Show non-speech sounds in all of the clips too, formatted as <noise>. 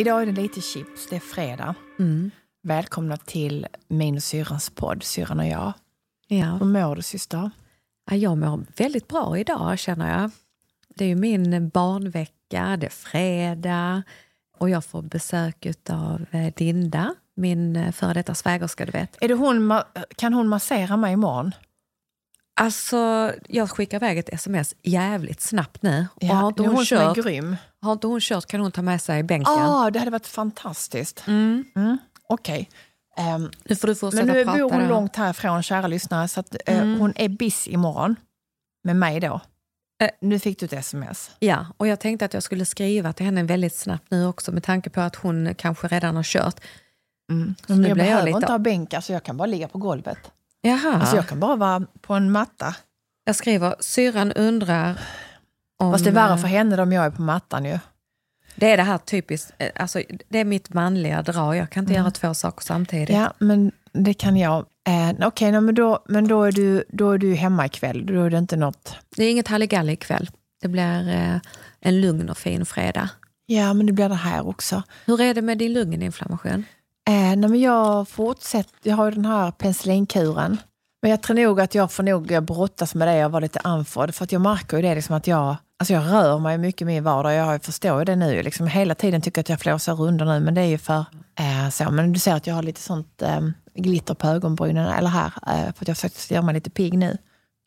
Idag är det lite chips, det är fredag. Mm. Välkomna till min och syrrans podd, syrran och jag. Ja. Hur mår du syster? Ja, Jag mår väldigt bra idag känner jag. Det är ju min barnvecka, det är fredag och jag får besök av Dinda, min eh, före detta svägerska du vet. Är det hon, kan hon massera mig imorgon? Alltså, jag skickar iväg ett sms jävligt snabbt nu. och har inte hon, hon kört, har inte hon kört kan hon ta med sig bänken. ah, det hade varit fantastiskt. Mm. Mm, Okej. Ehm, Nu får du fortsätta men nu prata. bor hon då. långt härifrån, kära lyssnare, så att, eh, Mm. hon är busy imorgon. Med mig då. Eh. Nu fick du ett sms. Ja, och jag tänkte att jag skulle skriva till henne väldigt snabbt nu också med tanke på att hon kanske redan har kört. Mm. Så Men nu jag blir jag behöver lite- inte ha bänk, alltså jag kan bara ligga på golvet. Jaha. Alltså jag kan bara vara på en matta. Jag skriver, syrran undrar om... Fast det är värre för henne om jag är på mattan ju. Det är det här typiskt, eh, alltså det är mitt manliga drag. Jag kan inte Mm. göra två saker samtidigt. Ja, men det kan jag. Eh, Okej, nej, men, då, men då, är du, då är du hemma ikväll. Då är det inte något... Det är inget halligalli ikväll. Det blir eh, en lugn och fin fredag. Ja, men det blir det här också. Hur är det med din lunginflammation? Eh, nej, men jag fortsätter. Jag har ju den här penicillinkuren. Men jag tror nog att jag får nog eh, brottas med det och vara lite andfådd. För att jag märker ju det liksom att jag, alltså jag rör mig mycket i min vardag. Jag förstår ju det nu. Liksom hela tiden tycker jag att jag flåsar runt nu. Men det är ju för eh, så. Men du ser att jag har lite sånt eh, glitter på ögonbrynen. Eller här. Eh, för att jag försökt göra mig lite pigg nu.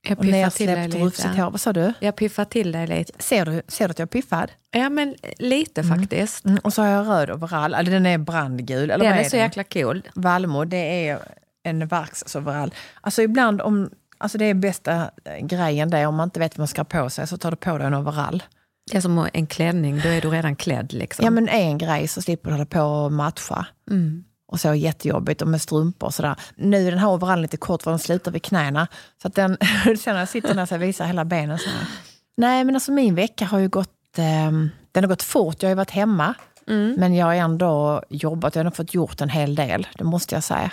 Jag Och piffar till dig nedsläppt rufsigt lite. hår. Vad sa du? Jag piffar till dig lite. Ser du, ser du att jag är piffad? Ja, men lite faktiskt. Mm, och så har jag röd overall. Eller den är brandgul. Eller Den vad är är så den? jäkla cool. Valmo, det är en verksoverall. Alltså ibland om... Alltså det är bästa eh, grejen det, om man inte vet vad man ska ha på sig så tar du på dig en overall. Det är som en klänning, då är du redan klädd. Liksom. Ja men en grej så slipper du hålla på och matcha. mm. Och så jättejobbigt och med strumpor och sådär. Nu är den här overallen lite kort för den slutar vid knäna. Så att den, <laughs> sen när jag sitter där så visar hela benen så här. Nej men alltså min vecka har ju gått, eh, den har gått fort. Jag har ju varit hemma. Mm. Men jag har ändå jobbat, jag har ändå fått gjort en hel del, det måste jag säga.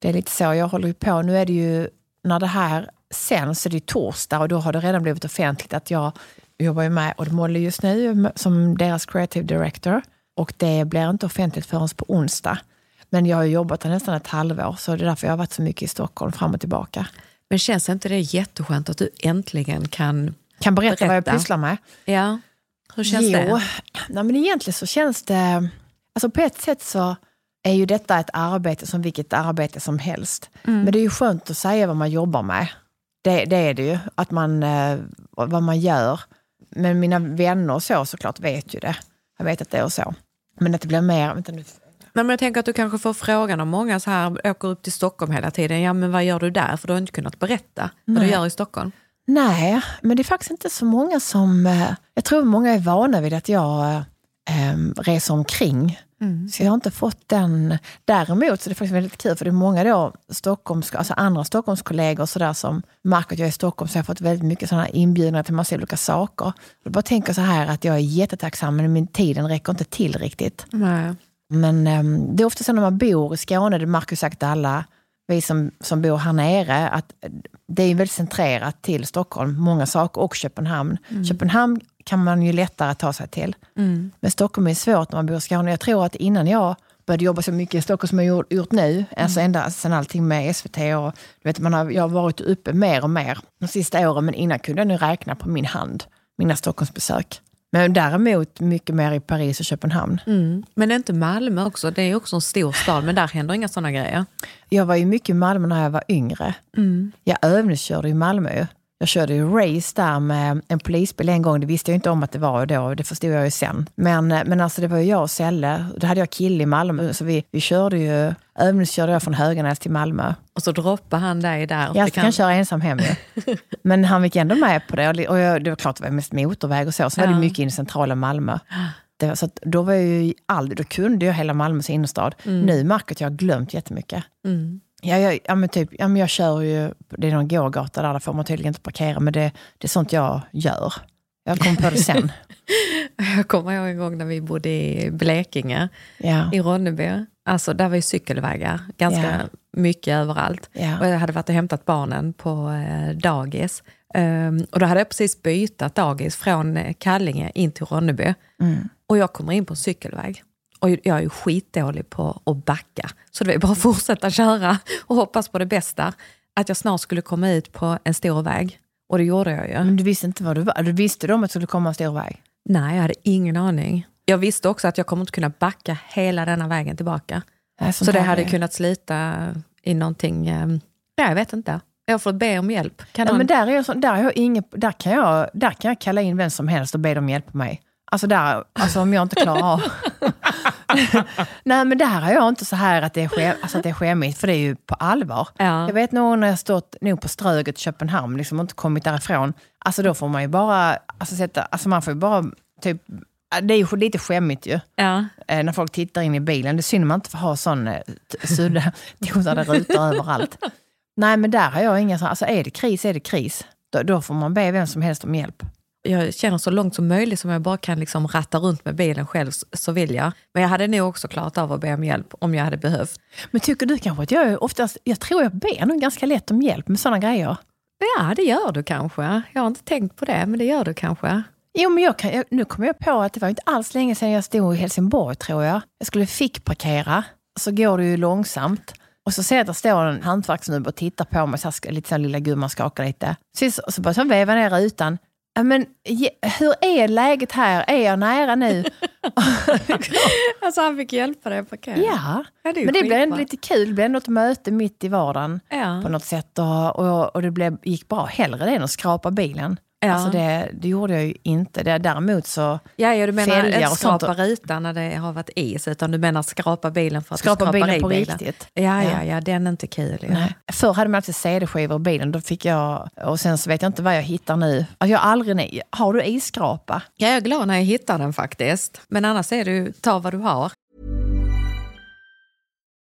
Det är lite så, jag håller på, nu är det ju, när det här sen så är det torsdag och då har det redan blivit offentligt att jag jobbar ju med Odd Molly just nu som deras creative director. Och det blir inte offentligt förrän på onsdag. Men jag har jobbat där nästan ett halvår så det är därför jag har varit så mycket i Stockholm fram och tillbaka. Men känns inte det jätteskönt att du äntligen kan... Kan berätta, vad jag Berätta. pysslar med. Ja, hur känns jo, det? Nej, men egentligen så känns det... Alltså på ett sätt så är ju detta ett arbete som vilket arbete som helst. Mm. Men det är ju skönt att säga vad man jobbar med. Det, det är det ju, att man, eh, vad man gör. Men mina vänner och så såklart vet ju det. Jag vet att det är så. Men att det blir mer... Vänta nu. Nej, men jag tänker att du kanske får frågan om många så här åker upp till Stockholm hela tiden. Ja, men vad gör du där? För du har inte kunnat berätta vad Nej. du gör i Stockholm. Nej, men det är faktiskt inte så många som... eh, Jag tror många är vana vid att jag eh, reser omkring. Så jag har inte fått den. Däremot så är det faktiskt väldigt kul för det är många då Stockholms, alltså andra Stockholmskollegor så där som märker att jag är i Stockholm så jag har fått väldigt mycket sådana inbjudningar till massa olika saker. Jag bara tänker så här att jag är jättetacksam men min tiden räcker inte till riktigt. Nej. Men em, det är ofta så när man bor i Skåne, det märker säkert alla vi som, som bor här nere, att det är väldigt centrerat till Stockholm, många saker, och Köpenhamn. Köpenhamn kan man ju lättare ta sig till. Mm. Men Stockholm är svårt när man bor i Skåne. Jag tror att innan jag började jobba så mycket i Stockholm som jag gjort, gjort nu, alltså ända sedan allting med SVT och du vet, man har, jag har varit uppe mer och mer de sista åren, men innan kunde jag nu räkna på min hand, mina Stockholmsbesök. Men däremot mycket mer i Paris och Köpenhamn. Mm. Men är inte Malmö också? Det är också en stor stad, men där händer inga sådana grejer. Jag var ju mycket i Malmö när jag var yngre. Jag övningskörde i Malmö. Jag körde ju race där med en polisbil en gång. Det visste jag inte om att det var då. Det förstod jag ju sen. Men, eh, men alltså det var ju jag och Selle. Då hade jag kille i Malmö. Så vi, vi körde ju, övningskörde jag från Höganäs till Malmö. Och så droppar han dig där. Jag Fick kan han- köra ensam hem ju. <laughs> Men han gick ändå med på det. Och jag, det var klart det var mest motorväg och så. Så var Ja. det mycket in i centrala Malmö. Det, var- så då var jag ju aldrig, då kunde jag hela Malmös innerstad. Nu märker jag att jag har glömt jättemycket. Mm. Ja, jag, ja, men typ, ja, men jag kör ju, det är någon gågata där, där får man tydligen inte parkera, men det, det är sånt jag gör. Jag kom på det sen. <laughs> Jag kommer ihåg en gång när vi bodde i Blekinge, Ja, i Ronneby. Alltså där var ju cykelvägar ganska Ja. mycket överallt. ja. Och jag hade varit och hämtat barnen på eh, dagis. Ehm, och då hade jag precis bytt dagis från eh, Kallinge in till Ronneby. Mm. Och jag kommer in på en cykelväg. Och jag är ju skitdålig på att backa. Så det var bara att fortsätta köra och hoppas på det bästa. Att jag snart skulle komma ut på en stor väg. Och det gjorde jag ju. Men du visste inte vad du var? Du visste du om att det skulle komma en stor väg? Nej, jag hade ingen aning. Jag visste också att jag kommer inte kunna backa hela denna vägen tillbaka. Nej, Så det hade kunnat slita i någonting, eh, ja, jag vet inte. Jag har fått be om hjälp. Kan Ja, någon... men där, är jag så, där, är jag ingen, där, kan jag, där kan jag kalla in vem som helst och be dem hjälpa mig. Alltså, där, alltså om jag inte klarar av... <laughs> Nej men där har jag inte så här att det är, skäm, alltså att det är skämmigt, för det är ju på allvar. Ja. Jag vet nog när jag stått nog på Ströget i Köpenhamn liksom, och inte kommit därifrån. Alltså då får man ju bara, alltså, sätta, alltså man får bara typ, det är ju lite skämmigt ju. Ja. Eh, när folk tittar in i bilen. Det är synd man inte får ha sån eh, t- sudda, <laughs> tonade rutor överallt. Nej men där har jag inga såna, alltså är det kris är det kris. Då, då får man be vem som helst om hjälp. Jag känner så långt som möjligt som jag bara kan liksom ratta runt med bilen själv, så vill jag. Men jag hade nog också klarat av att be om hjälp om jag hade behövt. Men tycker du kanske att jag oftast, jag tror jag ber nog ganska lätt om hjälp med sådana grejer. Ja, det gör du kanske. Jag har inte tänkt på det, men det gör du kanske. Jo, men jag kan, nu kommer jag på att det var inte alls länge sedan jag stod i Helsingborg, tror jag. Jag skulle fick parkera, så går det ju långsamt. Och så ser jag att det står en hantverksnubbe och tittar på mig, så här, lite så här, lilla gumman skakar lite. Så, så börjar jag veva ner rutan. Men hur är läget här? Är jag nära nu? <laughs> Alltså han fick hjälpa dig att parkera? ja, Ja, det men det blev ändå lite kul. Det blev ändå ett möte mitt i vardagen Ja. på något sätt. Och, och, och det blev, gick bra. Hellre det än att skrapa bilen. Ja. Alltså det, det gjorde jag ju inte. Det, däremot så Ja, ja, du menar inte skrapa rutan när det har varit is, utan du menar skrapa bilen för att skrapa du bilen i på bilen. riktigt. Ja, ja, Ja. ja, den är inte kul. Ja. Nej. Förr hade man alltid CD-skivor i bilen. Då fick jag, och sen så vet jag inte vad jag hittar nu. Alltså jag har aldrig... Har du isskrapa? Jag är glad när jag hittar den faktiskt. Men annars är du, ta vad du har.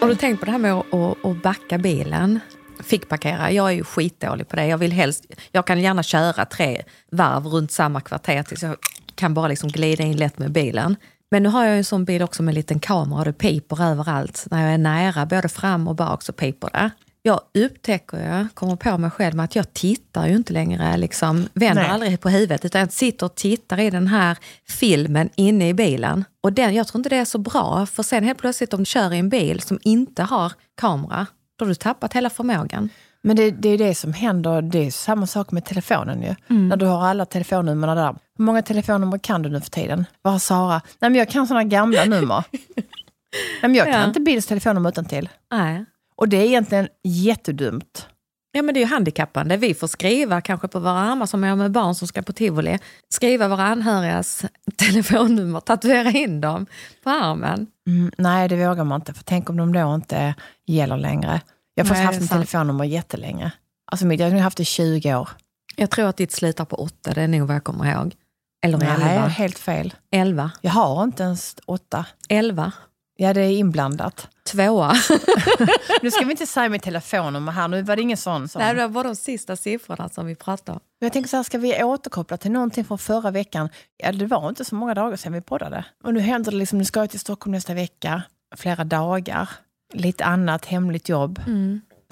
Har du tänkt på det här med att, att, backa bilen? Fick parkera. Jag är ju skitdålig på det. Jag, vill helst, jag kan gärna köra tre varv runt samma kvarter tills jag kan bara liksom glida in lätt med bilen. Men nu har jag ju en sån bil också med en liten kamera och det piper överallt. När jag är nära, både fram och bak, så piper det. Jag upptäcker, jag kommer på mig själv med att jag tittar ju inte längre, liksom, vänder Nej. aldrig på huvudet, utan jag sitter och tittar i den här filmen inne i bilen. Och den, jag tror inte det är så bra, för sen helt plötsligt om du kör i en bil som inte har kamera, då har du tappat hela förmågan. Men det, det är det som händer, det är samma sak med telefonen ju. Mm. När du har alla telefonnumren där. Hur många telefonnummer kan du nu för tiden? Vad har Sara? Nej men jag kan sådana gamla nummer. <laughs> Nej, men jag kan Ja. inte Bills telefonnummer utan till. Nej. Och det är egentligen jättedumt. Ja men det är ju handikappande. Vi får skriva kanske på våra armar som är med barn som ska på tivoli. Skriva våra anhörigas <laughs> telefonnummer, tatuera in dem på armen. Mm, nej, det vågar man inte. För tänk om de då inte gäller längre. Jag har Nej, haft sant. telefonnummer jättelänge. Alltså mitt, jag har nu haft det i 20 år. Jag tror att ditt slutar på åtta, det är nog vad jag kommer ihåg. Eller Nej, elva. helt fel. Elva. Jag har inte ens åtta. Elva. Ja, det är inblandat. Tvåa. <laughs> Nu ska vi inte säga mitt telefonnummer här, nu var det ingen sån. sån. Nej, det var de sista siffrorna som vi pratade om. Jag tänker så här, ska vi återkoppla till någonting från förra veckan? Ja, det var inte så många dagar sedan vi poddade. Och nu händer det liksom, nu ska jag till Stockholm nästa vecka, flera dagar, lite annat hemligt jobb.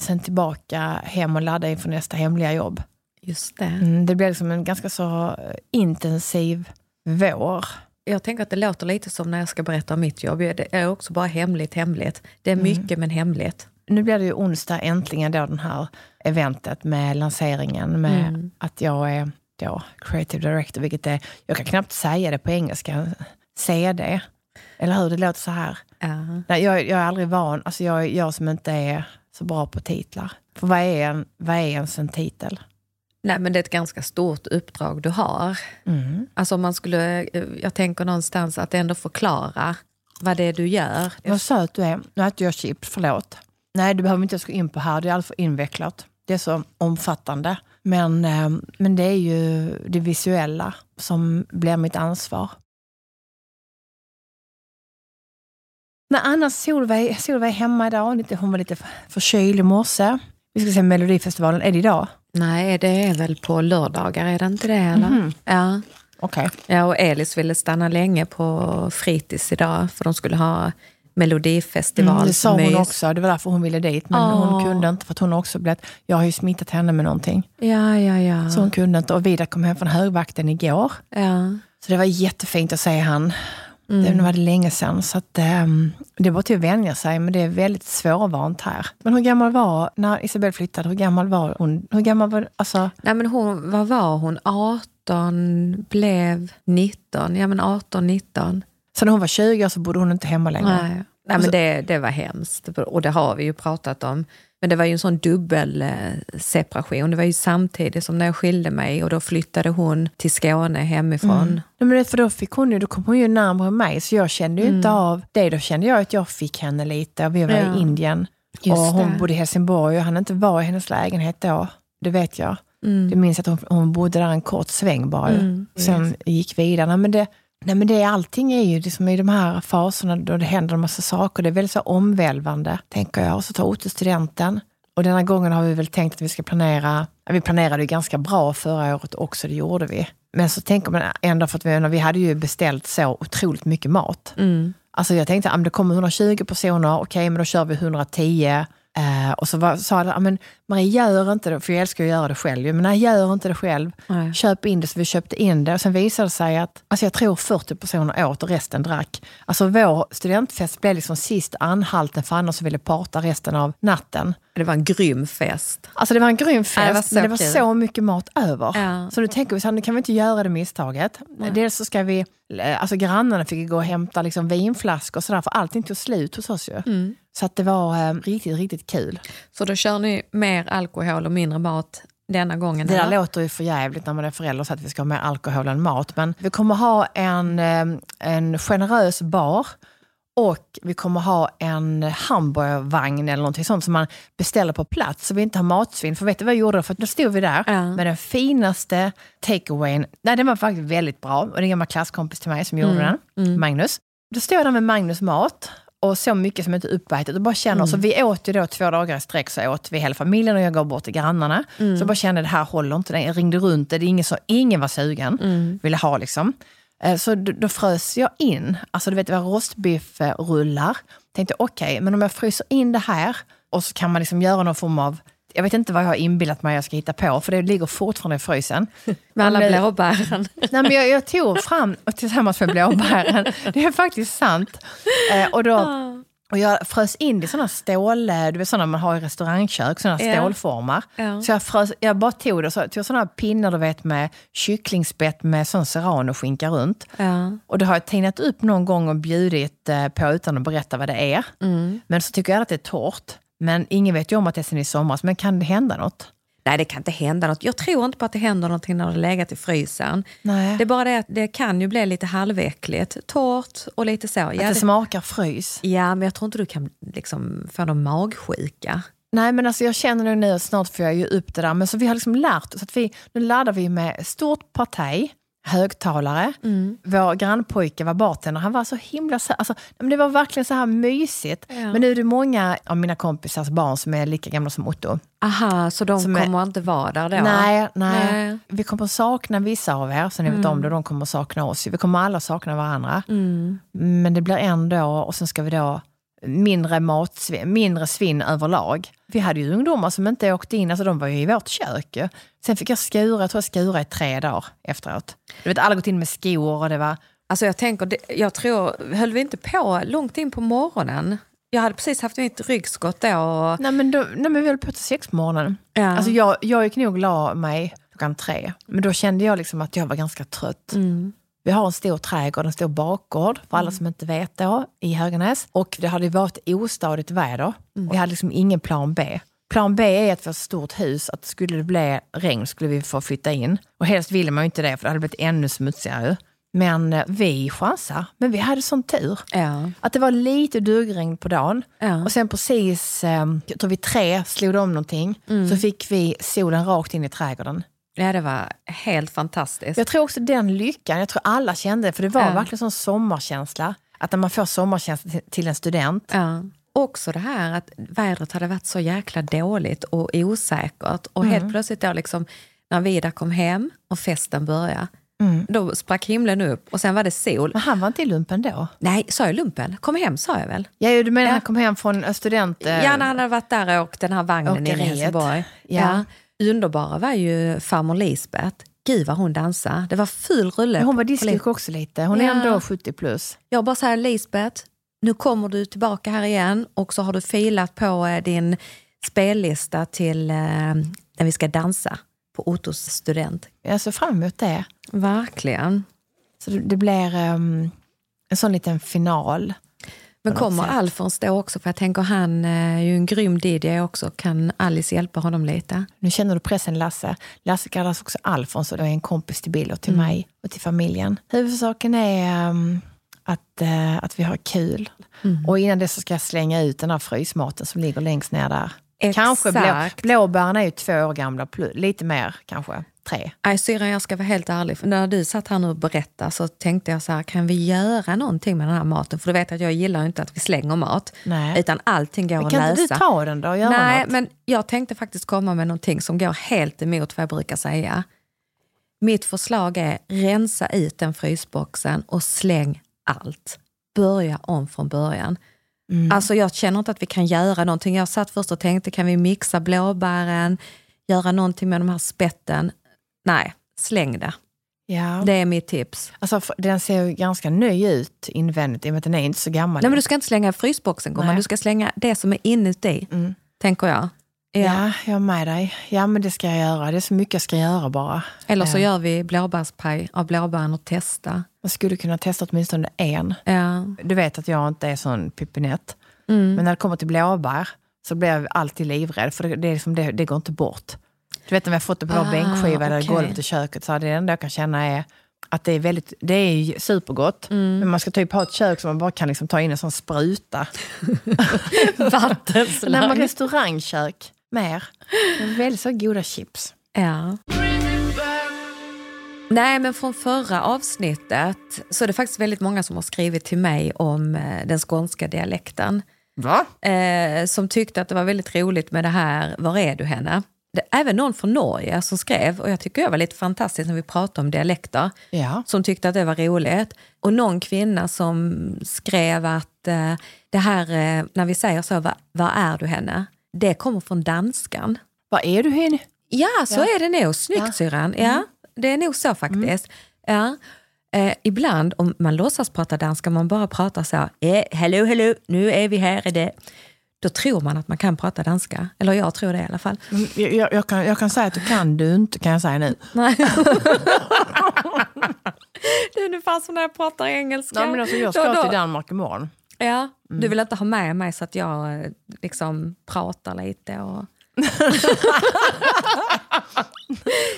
Sen tillbaka hem och ladda inför nästa hemliga jobb. Just det. Mm, det blir liksom en ganska så eh, intensiv vår. Jag tänker att det låter lite som när jag ska berätta om mitt jobb. Det är också bara hemligt, hemligt. Det är mycket men hemligt. Nu blir det ju onsdag äntligen då den här eventet med lanseringen med att jag är då creative director, vilket är, jag kan knappt säga det på engelska, CD. Eller hur? Det låter så här. Ja. Nej, jag, jag är aldrig van, alltså jag, jag som inte är så bra på titlar. För vad är, en, vad är ens en titel? Nej, men det är ett ganska stort uppdrag du har. Mm. Alltså om man skulle, eh, jag tänker någonstans att ändå förklara vad det är du gör. Vad söt du är. Nu äter jag chips, förlåt. Nej, du behöver inte ens gå in på här, det är alltför invecklat. Det är så omfattande. Men, eh, men det är ju det visuella som blir mitt ansvar. Nej, annars Solveig, Solveig är hemma idag. Hon var lite förkyld i morse. Vi ska se Melodifestivalen. Är det idag? Nej, det är väl på lördagar, är det inte det? Eller? Mhm. Ja. Okej. ja, och Elis ville stanna länge på fritids idag för de skulle ha Melodifestival. Mm, det sa hon också. Det var därför hon ville dit. Men hon Åh. kunde inte för att hon också blivit... Jag har ju smittat henne med någonting. Ja, ja, ja. Så hon kunde inte. Och Vidar kom hem från högvakten igår. ja. Så det var jättefint att se han. Det var det länge sedan. Så att, ehm, det var till att vänja sig, men det är väldigt svårvant här. Men hur gammal var, när Isabelle flyttade, hur gammal var hon? Hur gammal var, alltså, Nej, men hon, vad var hon? 18, blev 19. Ja, men 18, 19. så när hon var 20 år så bodde hon inte hemma längre? Nej, Nej men det, det var hemskt. Och det har vi ju pratat om. Men det var ju en sån dubbel eh, separation. Det var ju samtidigt som när jag skilde mig och då flyttade hon till Skåne hemifrån. Nej, men för då, fick hon ju, då kom hon ju närmare mig, så jag kände ju inte av det. Då kände jag att jag fick henne lite. Och vi var Ja. i Indien Just och hon det. bodde i Helsingborg och han inte var i hennes lägenhet då. Det vet jag. Mm. Det minns jag att hon, hon bodde där en kort sväng bara. Mm, Sen gick vidare. Men det, nej, men det, allting är ju liksom i de här faserna då det händer en massa saker. Det är väldigt så omvälvande, tänker jag. Och så tar Otto studenten. Och denna gången har vi väl tänkt att vi ska planera, vi planerade ju ganska bra förra året också, det gjorde vi. Men så tänker man ändå, för att vi, vi hade ju beställt så otroligt mycket mat. Mm. Alltså jag tänkte, att det kommer 120 personer, okej men då kör vi 110. Eh, och så var, sa jag, "Ja, men Marie gör inte det, för jag älskar att göra det själv, men nej gör inte det själv. Nej. Köp in det, så vi köpte in det. Och sen visade det sig att, alltså jag tror 40 personer åt och resten drack. Alltså vår studentfest blev liksom sist anhalten för som ville parta resten av natten. Det var en grym fest. Alltså det var en grym Ja, det var fest, så men det var kul. så mycket mat över. Ja. Så nu tänker vi så här, nu kan vi inte göra det misstaget. Dels så ska vi, eh, alltså grannarna fick gå och hämta liksom vinflaskor och sådär, för allting tog slut hos oss ju. Mm. Så att det var eh, riktigt, riktigt kul. Så då kör ni mer alkohol och mindre mat denna gången? Det där eller? låter ju för jävligt när man är förälder så att vi ska ha mer alkohol än mat. Men vi kommer ha en, eh, en generös bar och vi kommer ha en hamburgervagn eller någonting sånt som man beställer på plats så vi inte har matsvinn. För vet du vad jag gjorde? För då stod vi där Ja. med den finaste takeawayen. Nej, den var faktiskt väldigt bra. Och det är en gammal klasskompis till mig som gjorde den, Magnus. Då står jag där med Magnus mat och så mycket som inte är uppätet och bara känner, så vi åt ju då två dagar i sträck så åt vi hela familjen och jag gav bort till grannarna. Så jag bara kände det här håller inte, jag ringde runt det, det är ingen, så, ingen var sugen, ville ha liksom. Eh, Så då, då frös jag in, alltså du vet det var rostbiffrullar. Tänkte okej, men om jag fryser in det här och så kan man liksom göra någon form av jag vet inte vad jag har inbillat mig jag ska hitta på, för det ligger fortfarande i frysen. <laughs> Med alla Men- blåbären. <laughs> Nej, men jag, jag tog fram, och tillsammans med blåbären, det är faktiskt sant. Eh, och, då, och jag frös in i sådana stål, eh, du vet sådana man har i restaurangkök, sådana Ja. stålformar. Ja. Så jag, frös, jag bara tog det, så, tog sådana pinnar du vet med kycklingspett med sån serrano-skinka runt. Ja. Och det har jag tinat upp någon gång och bjudit eh, på utan att berätta vad det är. Mm. Men så tycker jag att det är torrt. Men ingen vet ju om att det är i somras, men kan det hända något? Nej, det kan inte hända något. Jag tror inte på att det händer någonting när det legat i frysen. Nej. Det är bara det att det kan ju bli lite halväckligt, torrt och lite så. Ja, att det det- smakar frys. ja, men jag tror inte du kan liksom få någon magsjuka. Nej men alltså jag känner nog nu att snart får jag ju upp det där. Men så vi har liksom lärt oss att vi, nu laddar vi med stort partaj. Högtalare. Mm. Vår grannpojke var bartender. Han var så himla... Alltså, det var verkligen så här mysigt. Ja. Men nu är det många av mina kompisars barn som är lika gamla som Otto. Aha, så de Som är- kommer inte vara där då? Nej, nej, Nej. Mm. Vi kommer sakna vissa av er, så ni vet om det. De kommer att sakna oss. Vi kommer alla sakna varandra. Mm. Men det blir ändå, och sen ska vi då mindre, matsvinn, mindre svinn överlag. Vi hade ju ungdomar som inte åkte in, alltså de var ju i vårt kök. Sen fick jag skura, jag tror jag skura i tre dagar efteråt. Du vet, alla gått in med skor och det var... Alltså jag tänker, jag tror, höll vi inte på långt in på morgonen? Jag hade precis haft mitt ryggskott då. Och, Nej men, då, nej, men vi höll på till sex på morgonen. ja. Alltså jag, jag gick nog och la mig klockan tre. Men då kände jag liksom att jag var ganska trött. mm. Vi har en stor trädgård, en stor bakgård för alla som inte vet då, i Höganäs. Och det hade varit ostadigt väder. Vi hade liksom ingen plan B. Plan B är att vi har ett stort hus, att skulle det bli regn skulle vi få flytta in. Och helst ville man ju inte det för det hade blivit ännu smutsigare. Men eh, vi chansar. Men vi hade sån tur. ja. Att det var lite duggregn på dagen. Ja. Och sen precis, eh, jag tror vid tre slog om någonting. Så fick vi solen rakt in i trädgården. Ja, det var helt fantastiskt. Jag tror också den lyckan, jag tror alla kände det, för det var Ja. verkligen sån sommarkänsla. Att när man får sommarkänsla till- en student. Ja. Också det här att vädret hade varit så jäkla dåligt och osäkert. Och Mm. helt plötsligt då liksom, när Vidar kom hem och festen började, då sprack himlen upp och sen var det sol. Men han var inte i lumpen då? Nej, sa jag lumpen? Kom hem sa jag väl? Ja, du menar Ja. han kom hem från student... eh, Ja, när han hade varit där och åkt den här vagnen i. Helsingborg. Ja. Ja. Underbara var ju farmor Lisbeth. Gud vad hon dansade. Det var full rulle. men hon var diskjock också lite. Hon är Ja. ändå 70 plus. Jag bara säger Lisbeth, nu kommer du tillbaka här igen och så har du filat på eh, din spellista till eh, när vi ska dansa på Ottos student. Jag ser fram emot det. Verkligen. Så det, det blir ehm, en sån liten final. Men kommer sätt. Alfons då också? För jag tänker han eh, är ju en grym DJ också. Kan Alice hjälpa honom lite? Nu känner du pressen Lasse. Lasse kallas också Alfons och det är en kompis till Bill och till Mm. mig och till familjen. Huvudsaken är ehm, att, eh, att vi har kul. Mm. Och innan det så ska jag slänga ut den här frysmaten som ligger längst ner där. Kanske blå, Exakt. blåbären är ju två år gamla, lite mer kanske, tre. Nej syrran, jag ska vara helt ärlig. För när du satt här nu och berättade så tänkte jag så här, kan vi göra någonting med den här maten? För du vet att jag gillar inte att vi slänger mat. Nej. Utan allting går Men att kan inte du ta den då och göra Nej, något? men jag tänkte faktiskt komma med någonting som går helt emot vad jag brukar säga. Mitt förslag är rensa ut den frysboxen och släng allt. Börja om från början. Mm. Alltså jag känner inte att vi kan göra någonting. Jag satt först och tänkte, kan vi mixa blåbären, göra någonting med de här spetten? Nej, släng det. Ja. Det är mitt tips. Alltså, den ser ju ganska ny ut invändigt, i och med att den är inte så gammal. Nej, men du ska inte slänga frysboxen, gumman. Du ska slänga det som är inuti, Mm. tänker jag. Ja. Ja, jag är med dig. Ja, men det ska jag göra. Det är så mycket jag ska göra bara. Eller så Ja. gör vi blåbärspaj av blåbären och testa. Man skulle kunna testa åtminstone en. Ja. Du vet att jag inte är sån pippinett. Mm. Men när det kommer till blåbär så blir jag alltid livrädd, för det, det, är liksom det, det går inte bort. Du vet när vi har fått det på vår Ah, bänkskiva eller okej. golvet i köket, så det enda jag kan känna är att det är väldigt, det är supergott, Mm. men man ska typ ha ett kök som man bara kan liksom ta in en sån spruta. <laughs> Nej, Vattenslang. men restaurangkök, mer. Väldigt så goda chips. Ja. Nej, men från förra avsnittet så är det faktiskt väldigt många som har skrivit till mig om eh, den skånska dialekten. Va? Eh, som tyckte att det var väldigt roligt med det här, var är du henne? Det, även någon från Norge som skrev, och jag tycker det var lite fantastiskt när vi pratade om dialekter, Ja. som tyckte att det var roligt. Och någon kvinna som skrev att eh, det här, eh, när vi säger så, vad, är du henne? Det kommer från danskan. Vad är du henne? Ja, så Ja. är det nog. Snyggt Ja. syrran. Ja, det är nog så faktiskt. Ja. Eh, ibland om man låtsas prata danska, man bara pratar så, eh, hello, hello, nu är vi här. Är det. Då tror man att man kan prata danska. Eller jag tror det i alla fall. Mm, Jag, jag, jag, kan, jag kan säga att du kan du inte, kan jag säga nu. Nej. <laughs> det är ungefär som när jag pratar engelska. Nej, men alltså, jag Då- ska då- till Danmark imorgon. Ja, du vill inte ha med mig så att jag eh, liksom pratar lite och... <laughs>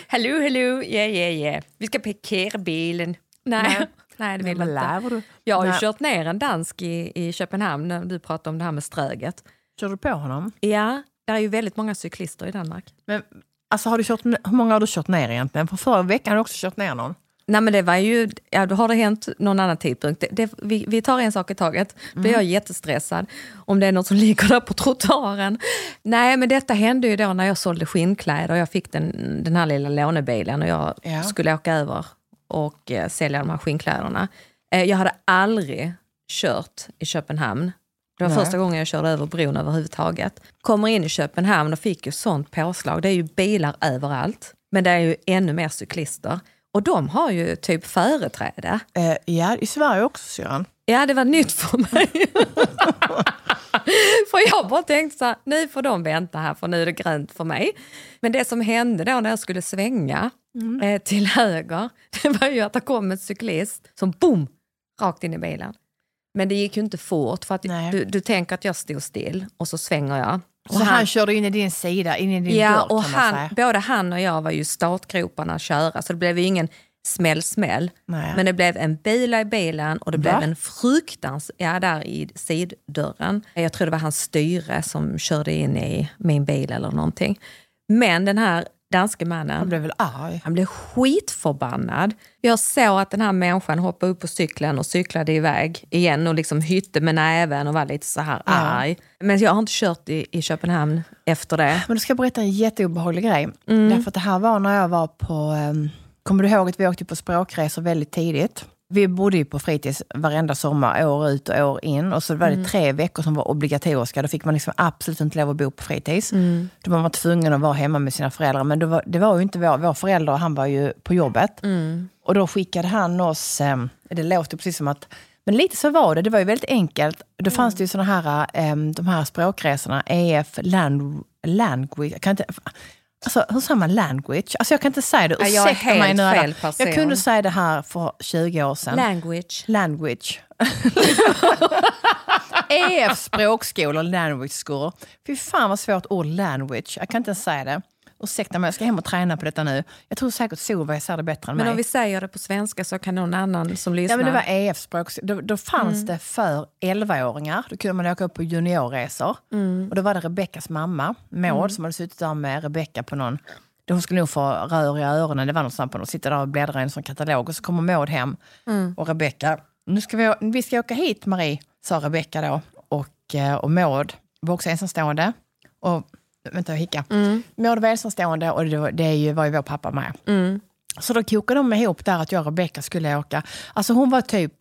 hello, hello, yeah, yeah, yeah. Vi ska parkera bilen. Nej, nej, det vill jag inte. Jag har ju Nej. kört ner en dansk i, i Köpenhamn när du pratade om det här med Ströget. Kör du på honom? Ja, det är ju väldigt många cyklister i Danmark. Men, alltså, har du kört, hur många har du kört ner egentligen? För förra veckan har du också kört ner någon. Nej men det var ju, ja då har det hänt någon annan tidpunkt. Det, det, vi, vi tar en sak i taget. Då blir jag jättestressad om det är något som <laughs> ligger där på trottoaren. Nej men detta hände ju då när jag sålde skinnkläder och jag fick den, den här lilla lånebilen och jag Ja. skulle åka över och eh, sälja de här skinnkläderna. Eh, jag hade aldrig kört i Köpenhamn. Det var Nej. första gången jag körde över bron överhuvudtaget. Kommer in i Köpenhamn och fick ju sånt påslag. Det är ju bilar överallt. Men det är ju ännu mer cyklister. Och de har ju typ företräde. Eh, ja, i Sverige också syrran. Ja, det var nytt för mig. <laughs> för jag bara tänkte så här, nu får de vänta här för nu är det grönt för mig. Men det som hände då när jag skulle svänga eh, till höger, <laughs> det var ju att det kom en cyklist som boom, rakt in i bilen. Men det gick ju inte fort för att du, du tänker att jag stod still och så svänger jag. Och Så han, körde in i din sida, in i din Ja, dörr och han, både han och jag var ju startgroparna att köra så det blev ju ingen smäll-smäll. Nej. Men det blev en bil i bilen och det Va? blev en fruktans... Ja, där i siddörren. Jag tror det var hans styre som körde in i min bil eller någonting. Men den här danske mannen, Han blev väl arg? han blev skitförbannad. Jag såg att den här människan hoppade upp på cykeln och cyklade iväg igen och liksom hytte med näven och var lite så här arg. Men jag har inte kört i, i Köpenhamn efter det. Men då ska jag berätta en jätteobehaglig grej. Mm. Därför att det här var när jag var på... Um, kommer du ihåg att vi åkte på språkresor väldigt tidigt? Vi bodde ju på fritids varenda sommar, år ut och år in. Och så var det Mm. tre veckor som var obligatoriska. Då fick man liksom absolut inte lov att bo på fritids. Mm. Då var man tvungen att vara hemma med sina föräldrar. Men det var, det var ju inte vår, vår förälder, han var ju på jobbet. Mm. Och då skickade han oss, um, det låter precis som att men lite så var det, det var ju väldigt enkelt. Då fanns det ju såna här, um, de här språkresorna, EF land, language, jag kan inte, alltså hur säger man language? Alltså jag kan inte säga det, Ja, jag är ursäkta mig helt nu. fel person. Jag kunde säga det här för 20 år sedan. Language. Language. <laughs> EF språkskolor, language school. Fy fan vad svårt ord language. Jag kan inte ens säga det. Ursäkta mig, jag ska hem och träna på detta nu. Jag tror säkert Solveig säger det bättre än Men mig. om vi säger det på svenska så kan någon annan som lyssnar... Ja, men det var EF-språk. Då, då fanns det för 11-åringar. Då kunde man åka upp på juniorresor. Och då var det Rebeckas mamma, Maud, som hade suttit där med Rebecka på någon... Hon skulle nog få rör i öronen. Det var något sånt på något. Sitta där och bläddra i en sån katalog. Och så kommer Maud hem och Rebecka. Nu ska vi, vi ska åka hit Marie, sa Rebecka då. Och, eh, och Maud var också ensamstående. Och, vänta, jag hickar. Maud var ensamstående och det, det är ju, var ju vår pappa med. Så då kokade de ihop där att jag och Rebecka skulle åka. Alltså hon var typ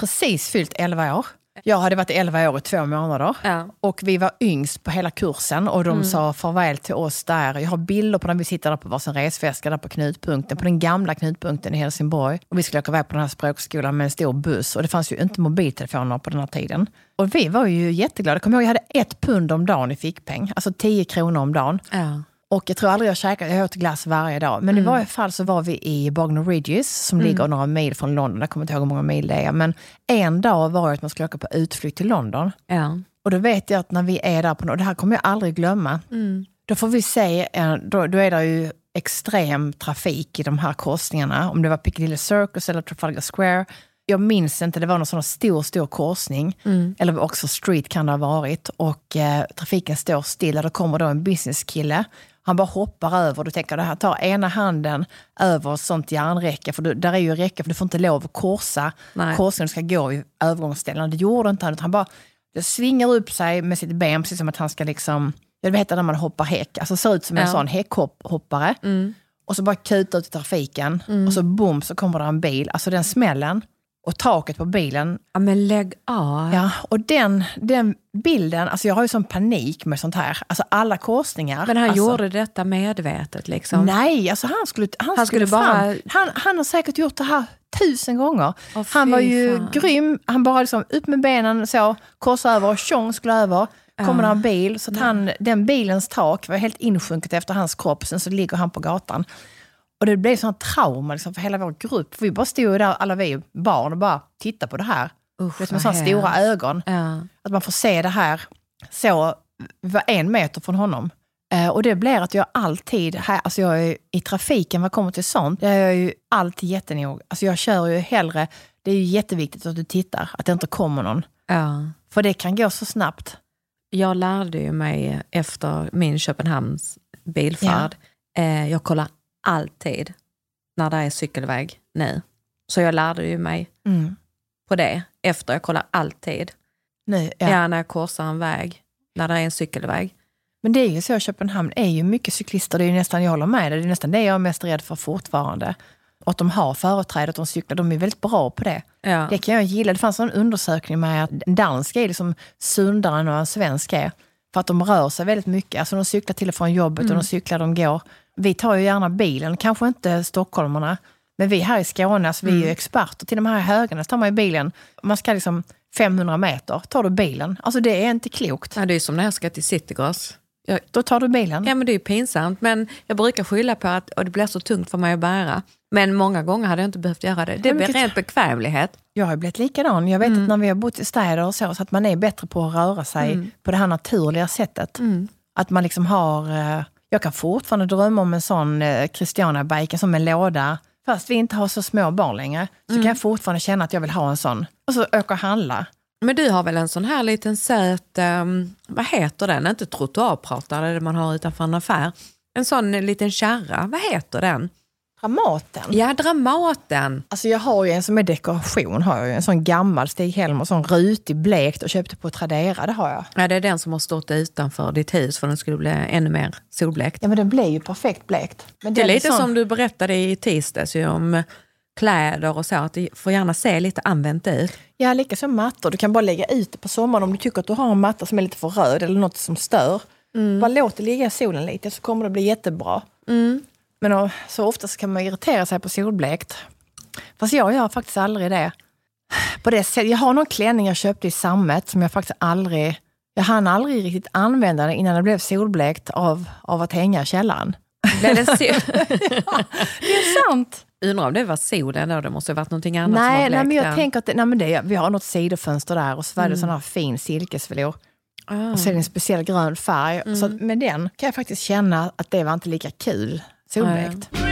precis fyllt 11 år. Jag hade varit 11 år i två månader. Ja. Och vi var yngst på hela kursen och de sa farväl till oss där. Jag har bilder på när vi sitter där på varsin resväska där på knutpunkten, på den gamla knutpunkten i Helsingborg. Och vi skulle åka iväg på den här språkskolan med en stor buss och det fanns ju inte mobiltelefoner på den här tiden. Och vi var ju jätteglada. Kom ihåg, jag hade ett pund om dagen i fickpeng, alltså 10 kronor om dagen. Ja. Och jag tror aldrig jag käkade, jag åt glass varje dag. Men i varje fall så var vi i Bognor Regis som ligger några mil från London. Jag kommer inte ihåg hur många mil det är. Men en dag var det att man skulle åka på utflykt till London. Ja. Och då vet jag att när vi är där på och det här kommer jag aldrig glömma. Då får vi se, eh, då, då är det ju extrem trafik i de här korsningarna. Om det var Piccadilly Circus eller Trafalgar Square. Jag minns inte, det var någon sån stor, stor korsning. Eller också Street kan det ha varit. Och eh, trafiken står stilla. Då kommer då en businesskille. Han bara hoppar över. Du tänker det här tar ena handen över sånt järnräcke. För du, där är ju räcke, för du får inte lov att korsa korsningen. Du ska gå i övergångsställen. Det gjorde inte han. utan Han bara svingar upp sig med sitt ben, precis som att han ska liksom... Jag vet när man hoppar häck. Alltså ser ut som en Ja. sån häckhoppare. Och så bara kuta ut i trafiken. Och så bom så kommer det en bil. Alltså den smällen. Och taket på bilen. ja, men lägg av. Ja, och den, den bilden, alltså jag har ju sån panik med sånt här. Alltså alla korsningar. Men han alltså, gjorde detta medvetet liksom? Nej, alltså han skulle, han Han skulle, skulle bara- Han, han har säkert gjort det här tusen gånger. Åh, han var ju fan. grym. Han bara liksom upp med benen så, korsa över och tjong skulle över. Kommer det en bil, så att han, den bilens tak var helt insjunket efter hans kropp. Sen så ligger han på gatan. Och det blev sån trauma liksom, för hela vår grupp. Vi bara stod där, alla vi barn, och bara tittade på det här. Usch, med vad såna stora ögon. Ja. Att man får se det här så, vi var en meter från honom. Eh, och det blir att jag alltid, här, alltså jag är i trafiken vad kommer till sånt, jag är ju alltid jättenoga. Alltså jag kör ju hellre, det är ju jätteviktigt att du tittar, att det inte kommer någon. Ja. För det kan gå så snabbt. Jag lärde ju mig efter min Köpenhamns bilfärd, eh, jag kollar alltid när det är cykelväg nu. Så jag lärde ju mig Mm. på det efter. Jag kollar alltid. Nu, Ja. ja. när jag korsar en väg, när det är en cykelväg. Men det är ju så, Köpenhamn är ju mycket cyklister. Det är ju nästan, jag håller med dig, det är nästan det jag är mest rädd för fortfarande. Och att de har företräde, att de cyklar, de är väldigt bra på det. Ja. Det kan jag gilla. Det fanns en undersökning med att en dansk är liksom sundare än vad en svensk är. För att de rör sig väldigt mycket. Alltså de cyklar till och från jobbet och de cyklar, de går. Vi tar ju gärna bilen, kanske inte stockholmarna. Men vi här i Skåne, alltså, vi är ju experter. Till med här i Höganäs tar man ju bilen. Man ska liksom 500 meter, tar du bilen. Alltså det är inte klokt. Ja, det är som när jag ska till Citygross. Jag, Då tar du bilen. ja men det är ju pinsamt men jag brukar skylla på att och det blir så tungt för mig att bära. Men många gånger hade jag inte behövt göra det. Det blir det- rent bekvämlighet. Jag har blivit likadan. Jag vet att när vi har bott i städer och så, så att man är bättre på att röra sig på det här naturliga sättet. Att man liksom har... Jag kan fortfarande drömma om en sån eh, Christiana-bike, som en låda. Fast vi inte har så små barn längre, så kan jag fortfarande känna att jag vill ha en sån. Och så åka och handla. Men du har väl en sån här liten söt, um, vad heter den? Inte trottoarpratare det man har utanför en affär. En sån liten kärra, vad heter den? Dramaten. Ja, Dramaten. Alltså jag har ju en som är dekoration, har jag ju. en sån gammal Stig-Helmer, sån rutig, blekt och köpte på Tradera, det har jag. Ja, det är den som har stått utanför ditt hus för den skulle bli ännu mer solblekt. Ja men den blir ju perfekt blekt. Men Det är den lite sån- som du berättade i tisdags om kläder och så, att det får gärna se lite använt ut. Ja, lika som mattor. Du kan bara lägga ut det på sommaren om du tycker att du har en matta som är lite för röd eller något som stör. Bara låt det ligga i solen lite så kommer det bli jättebra. Men så ofta så kan man irritera sig på solblekt. Fast jag gör faktiskt aldrig det. På det sättet. Jag har någon klänning jag köpte i sammet som jag faktiskt aldrig... Jag hann aldrig riktigt använda den innan det blev solblekt av, av att hänga i källaren. Blev det sol? <laughs> Det är sant! Undrar om det var solen då, det måste ha varit någonting annat som Nej, var nej, blekt men jag än. tänker att det, nej, men det, vi har något sidofönster där och så var det sån här fin silkesvelour. Ah. Och så är det en speciell grön färg. Så att med den kan jag faktiskt känna att det var inte lika kul solblekt.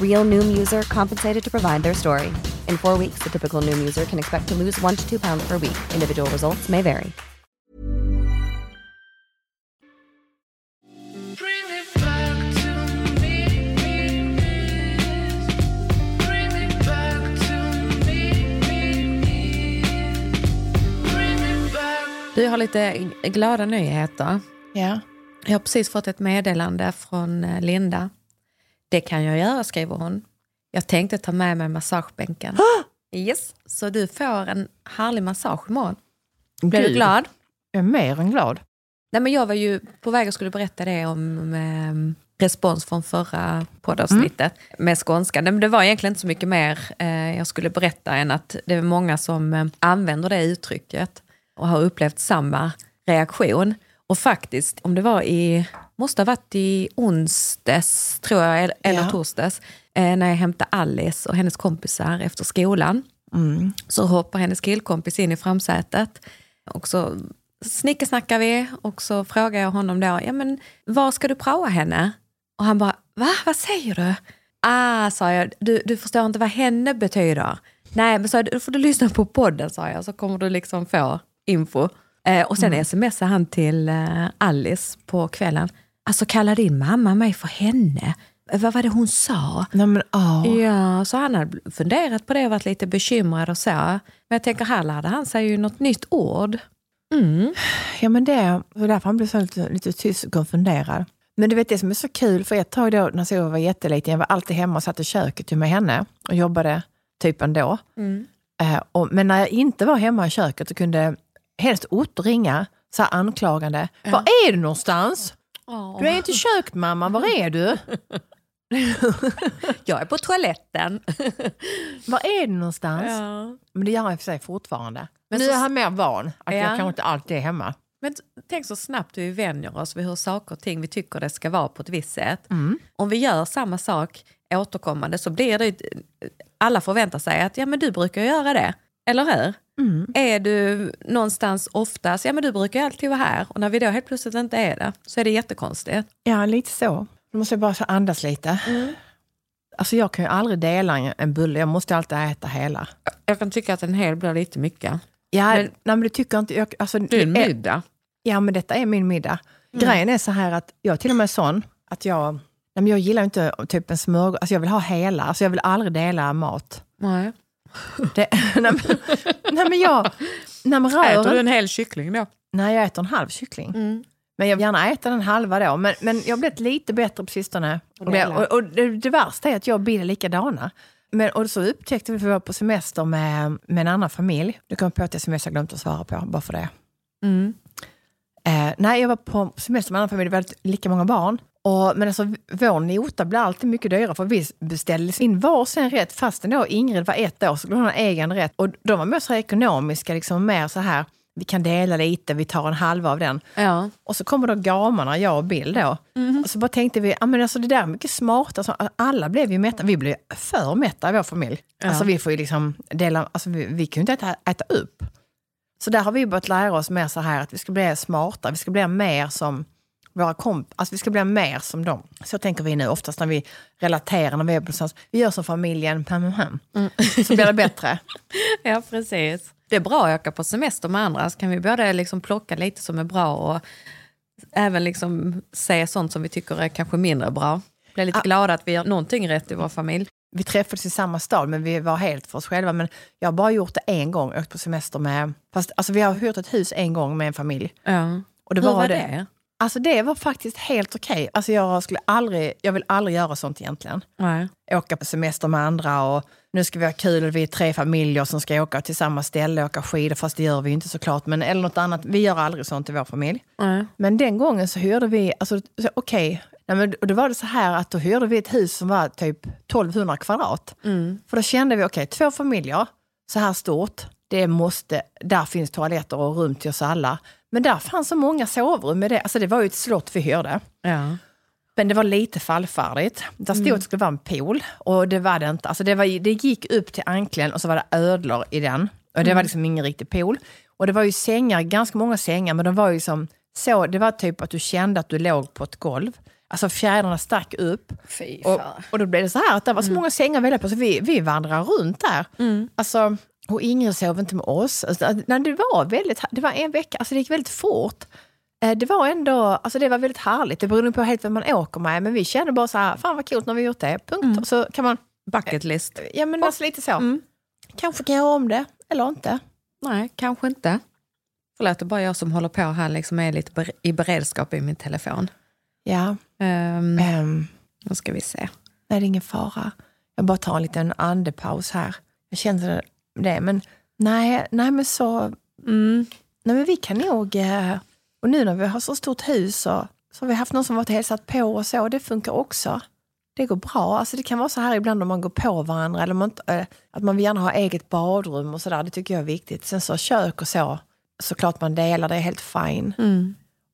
Real Noom user compensated to provide their story. In four weeks, the typical Noom user can expect to lose one to two pounds per week. Individual results may vary. Du har lite glada nyheter. Ja. Jag har precis fått ett meddelande från eh, Linda. Det kan jag göra, skriver hon. Jag tänkte ta med mig massagebänken. <gasps> yes, så du får en härlig massage imorgon. Blir du Gud. glad? Jag är mer än glad. Nej, men jag var ju på väg och skulle berätta det om eh, respons från förra poddavsnittet med skånska. Men det var egentligen inte så mycket mer eh, jag skulle berätta än att det är många som eh, använder det uttrycket och har upplevt samma reaktion. Och faktiskt, om det var i, måste ha varit i onsdags tror jag, eller, Ja. torsdags, eh, när jag hämtade Alice och hennes kompisar efter skolan. Så hoppar hennes killkompis in i framsätet och så snickesnackar vi och så frågar jag honom då, ja men var ska du praoa henne? Och han bara, va? Vad säger du? Ah, sa jag, du, du förstår inte vad henne betyder. Nej, men så då får du lyssna på podden sa jag, så kommer du liksom få info. Eh, och sen Mm. smsade han till eh, Alice på kvällen. Alltså kallar din mamma mig för henne? Eh, Vad var det hon sa? Nej, men, åh. Ja, så han hade funderat på det och varit lite bekymrad och så. Men jag tänker, här lärde han sig ju något nytt ord. Mm. Ja, men det var därför han blev så lite, lite tyst och konfunderad. Men du vet det som är så kul, för ett tag då när Sova var jätteliten, jag var alltid hemma och satt i köket med henne och jobbade typ ändå. Eh, och, men när jag inte var hemma i köket så kunde helst Otto ringa så anklagande. Var är du någonstans? Du är inte i köket mamma, var är du? <laughs> Jag är på toaletten. <laughs> Var är du någonstans? Ja. Men det gör i och för sig fortfarande. Men nu så- är han mer van, att Ja. jag kanske inte alltid är hemma. Men tänk så snabbt vi vänjer oss vid hur saker och ting vi tycker det ska vara på ett visst sätt. Om vi gör samma sak återkommande så blir det... Alla förväntar sig att ja, men du brukar göra det, eller hur? Är du någonstans oftast, ja men du brukar ju alltid vara här. Och när vi då helt plötsligt inte är det så är det jättekonstigt. Ja, lite så. Då måste jag bara så andas lite. Alltså jag kan ju aldrig dela en- bulle, jag måste alltid äta hela. Jag kan tycka att en hel blir lite mycket. Ja, Men- nej, men det tycker jag inte. Jag, alltså, Det är en middag. Ja, men detta är min middag. Grejen är så här att jag är till och med sån att jag, nej, men jag gillar inte typ en smörgås, alltså jag vill ha hela, alltså jag vill aldrig dela mat. Nej. Det, <laughs> nej, men, nej men jag, nej men rör Äter du en hel kyckling då? Nej, jag äter en halv kyckling. Men jag vill gärna äta den halva då. Men, men jag har blivit lite bättre på sistone. Och, det, och, och det, det värsta är att jag och Bill är likadana. Men, och så upptäckte vi för vi var på semester med, med en annan familj. Nu kom på att jag sms jag glömt att svara på, bara för det. Eh, nej, jag var på semester med en annan familj, vi hade lika många barn. Och, men alltså, vår nota blir alltid mycket dyrare för vi beställde in varsin rätt fastän då Ingrid var ett år så skulle hon ha egen rätt. Och de var mer så här ekonomiska, liksom mer så här, vi kan dela lite, vi tar en halva av den. Ja. Och så kommer då gamarna, jag och Bill då. Och så bara tänkte vi, ja men alltså det där är mycket smart. Alltså, alla blev ju mätta, vi blev för mätta i vår familj. Alltså vi får ju liksom dela, alltså vi, vi kan ju inte äta, äta upp. Så där har vi börjat lära oss mer så här att vi ska bli smarta, vi ska bli mer som våra komp alltså vi ska bli mer som dem. Så tänker vi nu oftast när vi relaterar, när vi är någonstans. Vi gör som familjen, pam, pam, pam. så blir det bättre. <laughs> Ja, precis. Det är bra att åka på semester med andra, så kan vi både liksom plocka lite som är bra och även liksom se sånt som vi tycker är kanske mindre bra. Bli lite glada att vi gör någonting rätt i vår familj. vi träffades i samma stad men vi var helt för oss själva. Men jag har bara gjort det en gång, åkt på semester med... Fast, alltså, vi har hyrt ett hus en gång med en familj. Ja. Och det Hur var, var det. det? Alltså det var faktiskt helt okej. Alltså jag, skulle aldrig, jag vill aldrig göra sånt egentligen. Nej. Åka på semester med andra och nu ska vi ha kul och vi är tre familjer som ska åka till samma ställe och åka skidor. Fast det gör vi inte såklart. Men, eller något annat. Vi gör aldrig sånt i vår familj. Nej. Men den gången så hyrde vi, alltså så- okej, och då var det så här att då hyrde vi ett hus som var typ 1200 kvadrat. För då kände vi, okej, två familjer, så här stort, det måste, där finns toaletter och rum till oss alla. Men där fanns så många sovrum med det, alltså det var ju ett slott vi hyrde. Ja. Men det var lite fallfärdigt. Där stod att det skulle vara en pool och det var det inte. Alltså det, var, det gick upp till anklen och så var det ödlor i den. Och det var liksom ingen riktig pool. Och det var ju sängar, ganska många sängar, men de var ju som så, det var typ att du kände att du låg på ett golv. Alltså fjädrarna stack upp. Och, och då blev det så här att det var så många sängar att välja på, så vi, vi vandrade runt där. Alltså, och Ingrid sov inte med oss. Alltså, nej, det var väldigt, det var en vecka, alltså det gick väldigt fort. Eh, Det var ändå, alltså det var väldigt härligt. Det beror på helt vem man åker med, men vi kände bara så här, fan vad coolt när vi gjort det, punkt. Och så kan man, Bucket list. ja men alltså lite så. Kanske kan jag göra om det, eller inte. Nej, kanske inte. Förlåt, det är bara jag som håller på här liksom är lite ber- i beredskap i min telefon. Ja, Um, ehm, nu ska vi se. nej det är ingen fara. Jag bara tar en liten andepaus här. Jag kände det, men nej, nej men så, Mm. Nej, men vi kan nog... eh, Och nu när vi har så stort hus så, så har vi haft någon som varit hälsat på och så. och Det funkar också. Det går bra. Alltså det kan vara så här ibland om man går på varandra eller man, eh, att man vill gärna ha eget badrum och sådär. Det tycker jag är viktigt. Sen så kök och så, såklart man delar, det är helt fine.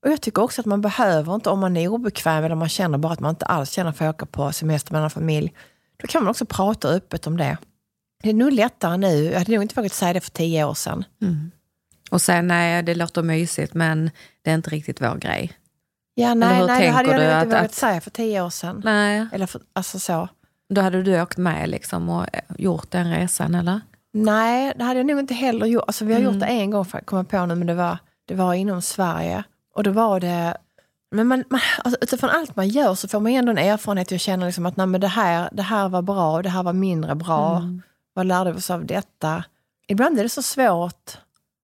Och jag tycker också att man behöver inte, om man är obekväm eller man känner bara att man inte alls känner för att åka på semester med en familj, då kan man också prata öppet om det. Det är nog lättare nu. Jag hade nog inte vågat säga det för tio år sedan. Och sen, nej, det låter mysigt men det är inte riktigt vår grej. Ja, nej, hur nej det hade jag nog inte vågat att- säga för tio år sedan. Nej. Eller för, alltså så. Då hade du åkt med liksom och eh, gjort den resan, eller? Nej, det hade jag nog inte heller gjort. Alltså, vi har Mm. gjort det en gång, för att komma på nu, men det var, det var inom Sverige. Och då var det... Men man, man, alltså, utifrån allt man gör så får man ändå en erfarenhet. Jag känner liksom att nej, men det, här, det här var bra och det här var mindre bra. Mm. Vad lärde vi oss av detta? Ibland är det så svårt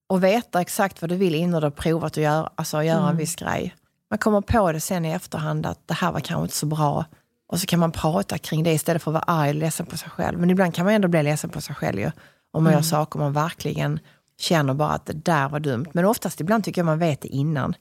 att veta exakt vad du vill innan du har provat att göra, alltså, göra Mm. en viss grej. Man kommer på det sen i efterhand att det här var kanske inte så bra. Och så kan man prata kring det istället för att vara arg och ledsen på sig själv. Men ibland kan man ändå bli ledsen på sig själv ju. Om man gör saker man verkligen känner bara att det där var dumt. Men oftast ibland tycker jag man vet det innan.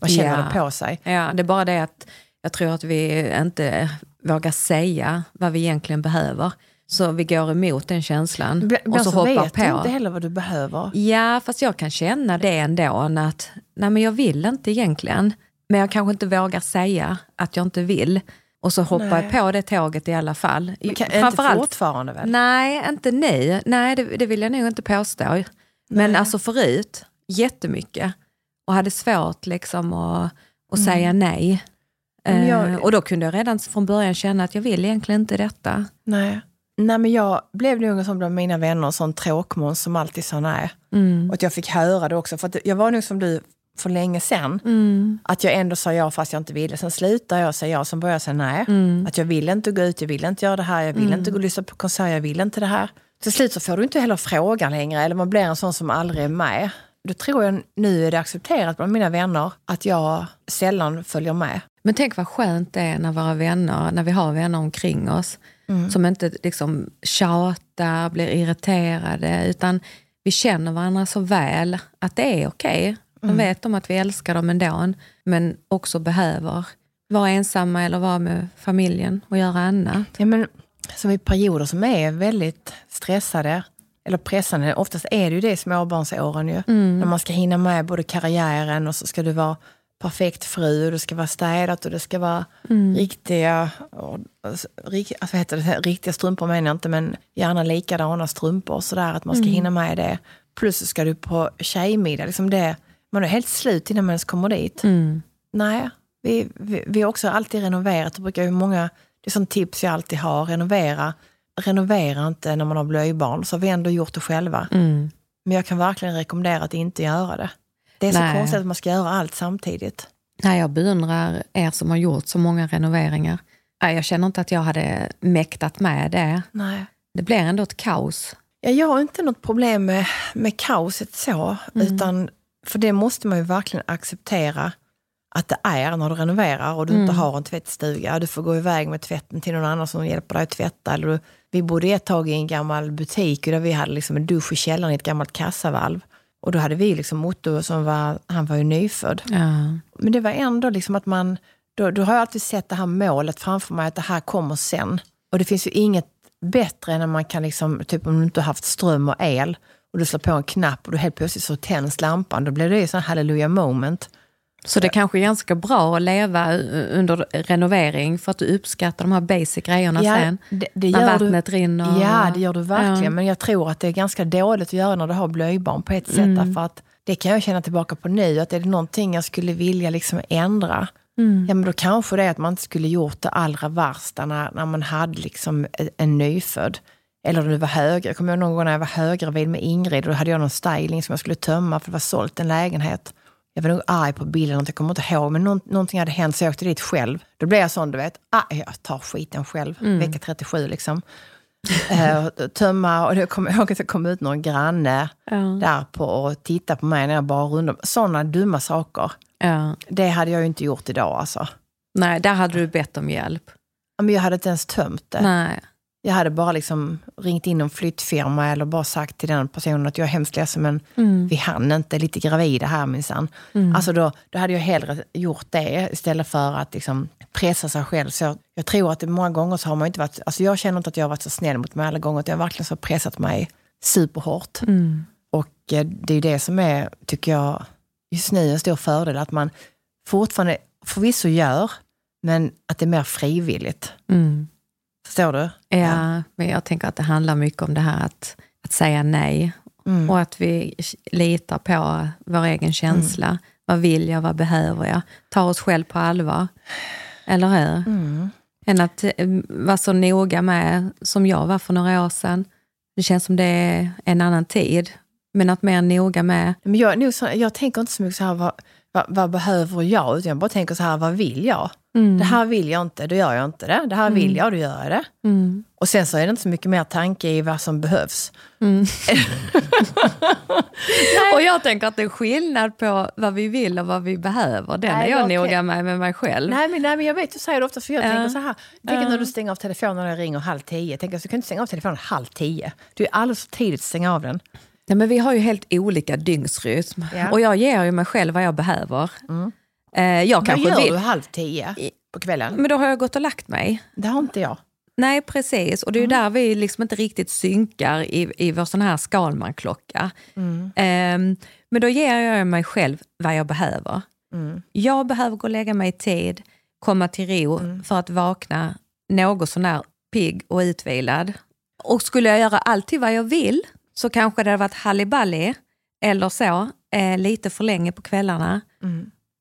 Man känner Ja. det på sig. Ja, det är bara det att jag tror att vi inte vågar säga vad vi egentligen behöver. Så vi går emot den känslan Ibland och så så hoppar vet du inte på. heller vad du behöver. Ja, fast jag kan känna det ändå. Att, nej, men jag vill inte egentligen. Men jag kanske inte vågar säga att jag inte vill. Och så hoppar Nej. jag på det tåget i alla fall. Men kan, inte fortfarande väl? Nej, inte nu. Nej, det, det vill jag nog inte påstå. Men alltså förut, jättemycket. Och hade svårt liksom att, att säga nej. Mm. Jag- Eh, och då kunde jag redan från början känna att jag vill egentligen inte detta. Nej. Nej, men jag blev nog en sån bland mina vänner, en sån tråkmåns som alltid sa nej. Mm. Och att jag fick höra det också. För jag var nog som du för länge sedan. Mm. Att jag ändå sa ja fast jag inte ville. Sen slutade jag säga ja, sen började jag säga nej. Mm. Att jag vill inte gå ut, jag vill inte göra det här, jag vill inte gå och lyssna på konsert, jag vill inte det här. Till slut så får du inte heller frågan längre, eller man blir en sån som aldrig är med. Då tror jag nu är det accepterat bland mina vänner att jag sällan följer med. Men tänk vad skönt det är när våra vänner, när vi har vänner omkring oss som inte liksom tjatar, blir irriterade, utan vi känner varandra så väl att det är okej. De vet om att vi älskar dem ändå, men också behöver vara ensamma eller vara med familjen och göra annat. Ja, men, som i perioder som är väldigt stressade eller pressande. Oftast är det ju det i småbarnsåren ju. När man ska hinna med både karriären och så ska du vara perfekt fru och det ska vara städat och det ska vara riktiga, och, alltså, rik, alltså, heter det, riktiga strumpor menar jag inte men gärna likadana strumpor och sådär att man ska hinna med det. Plus så ska du på tjejmiddag, liksom det, man är helt slut innan man ens kommer dit. Nej, vi, vi, vi har också alltid renoverat. Det brukar ju många, det är sånt tips jag alltid har, renovera. Renovera inte när man har blöjbarn, så har vi ändå gjort det själva. Men jag kan verkligen rekommendera att inte göra det. Det är så Nej. konstigt att man ska göra allt samtidigt. Nej, jag beundrar er som har gjort så många renoveringar. Nej, Jag känner inte att jag hade mäktat med det. Nej. Det blir ändå ett kaos. Ja, jag har inte något problem med, med kaoset så, utan för det måste man ju verkligen acceptera att det är när du renoverar och du inte har en tvättstuga. Du får gå iväg med tvätten till någon annan som hjälper dig att tvätta. Eller du, vi bodde ett tag i en gammal butik där vi hade liksom en dusch i källaren i ett gammalt kassavalv. Och då hade vi liksom Otto, som var, han var ju nyfödd. Ja. Men det var ändå liksom att man, då, då har jag alltid sett det här målet framför mig, att det här kommer sen. Och det finns ju inget bättre än när man kan, liksom, typ om du inte har haft ström och el och du slår på en knapp och du helt plötsligt så tänds lampan. Då blir det ju sån halleluja moment. Så det kanske är ganska bra att leva under renovering för att du uppskattar de här basic grejerna sen. det, det när gör vattnet du, rinner. Ja, det gör du verkligen. Ja. Men jag tror att det är ganska dåligt att göra när du har blöjbarn på ett sätt. Mm. Därför att det kan jag känna tillbaka på nu, att är det någonting jag skulle vilja liksom ändra, Mm. ja men då kanske det är att man inte skulle gjort det allra värsta när, när man hade liksom en, en nyfödd. Eller om du var hög. Jag kommer ihåg någon gång när jag var höggravid med Ingrid och då hade jag någon styling som jag skulle tömma för det var sålt en lägenhet. Jag var nog arg på bilden, jag kommer inte ihåg, men någon, någonting hade hänt så jag åkte dit själv. Då blev jag sån, du vet, ah, jag tar skiten själv, vecka 37 liksom. Och tömma, och då kommer jag ihåg att det kom ut någon granne där på och titta på mig när jag bara rundade. Sådana dumma saker. Ja. Det hade jag ju inte gjort idag alltså. Nej, där hade du bett om hjälp. Ja, Men jag hade inte ens tömt det. Nej. Jag hade bara liksom ringt in en flyttfirma eller bara sagt till den personen att jag är hemskt ledsen men Mm. vi hann inte, lite gravida här minsann. Alltså då, då hade jag hellre gjort det istället för att liksom pressa sig själv. Så jag, jag tror att det många gånger så har man inte varit, alltså jag känner inte att jag har varit så snäll mot mig alla gånger, jag har verkligen så pressat mig superhårt. Och eh, det är det som är, tycker jag, just nu en stor fördel, att man fortfarande förvisso gör, men att det är mer frivilligt. Mm. Förstår du? Ja, men jag tänker att det handlar mycket om det här att, att säga nej. Mm. Och att vi litar på vår egen känsla. Vad vill jag, vad behöver jag? Ta oss själv på allvar. Eller hur? Mm. Än att eh, vara så noga med, som jag var för några år sedan, Det känns som det är en annan tid. Men att mer noga med, Men jag, så, jag tänker inte så mycket så här, vad, vad, vad behöver jag? Utan jag bara tänker så här, vad vill jag? Det här vill jag inte, då gör jag inte det. Det här vill jag, då gör jag det. Och sen så är det inte så mycket mer tanke i vad som behövs. <laughs> Och jag tänker att det är skillnad på vad vi vill och vad vi behöver. Den Nej, är jag okej. noga med med mig själv. Nej men, nej, men jag vet, du säger det ofta, för jag Ja. tänker så här. Tänk när du stänger av telefonen när det ringer halv tio. Tänk du kan inte stänga av telefonen halv tio. Det är alldeles för tidigt att stänga av den. Nej, men vi har ju helt olika dygnsrytm. Ja. Och jag ger ju mig själv vad jag behöver. Eh, jag Vad kanske gör vill, du halv tio på kvällen? Men då har jag gått och lagt mig. Det har inte jag. Nej, precis. Och det är ju där vi liksom inte riktigt synkar i, i vår sån här Skalman-klocka. Ehm, men då ger jag mig själv vad jag behöver. Jag behöver gå och lägga mig i tid, komma till ro för att vakna något sånär pigg och utvilad. Och skulle jag göra alltid vad jag vill så kanske det hade varit halliballi eller så, eh, lite för länge på kvällarna.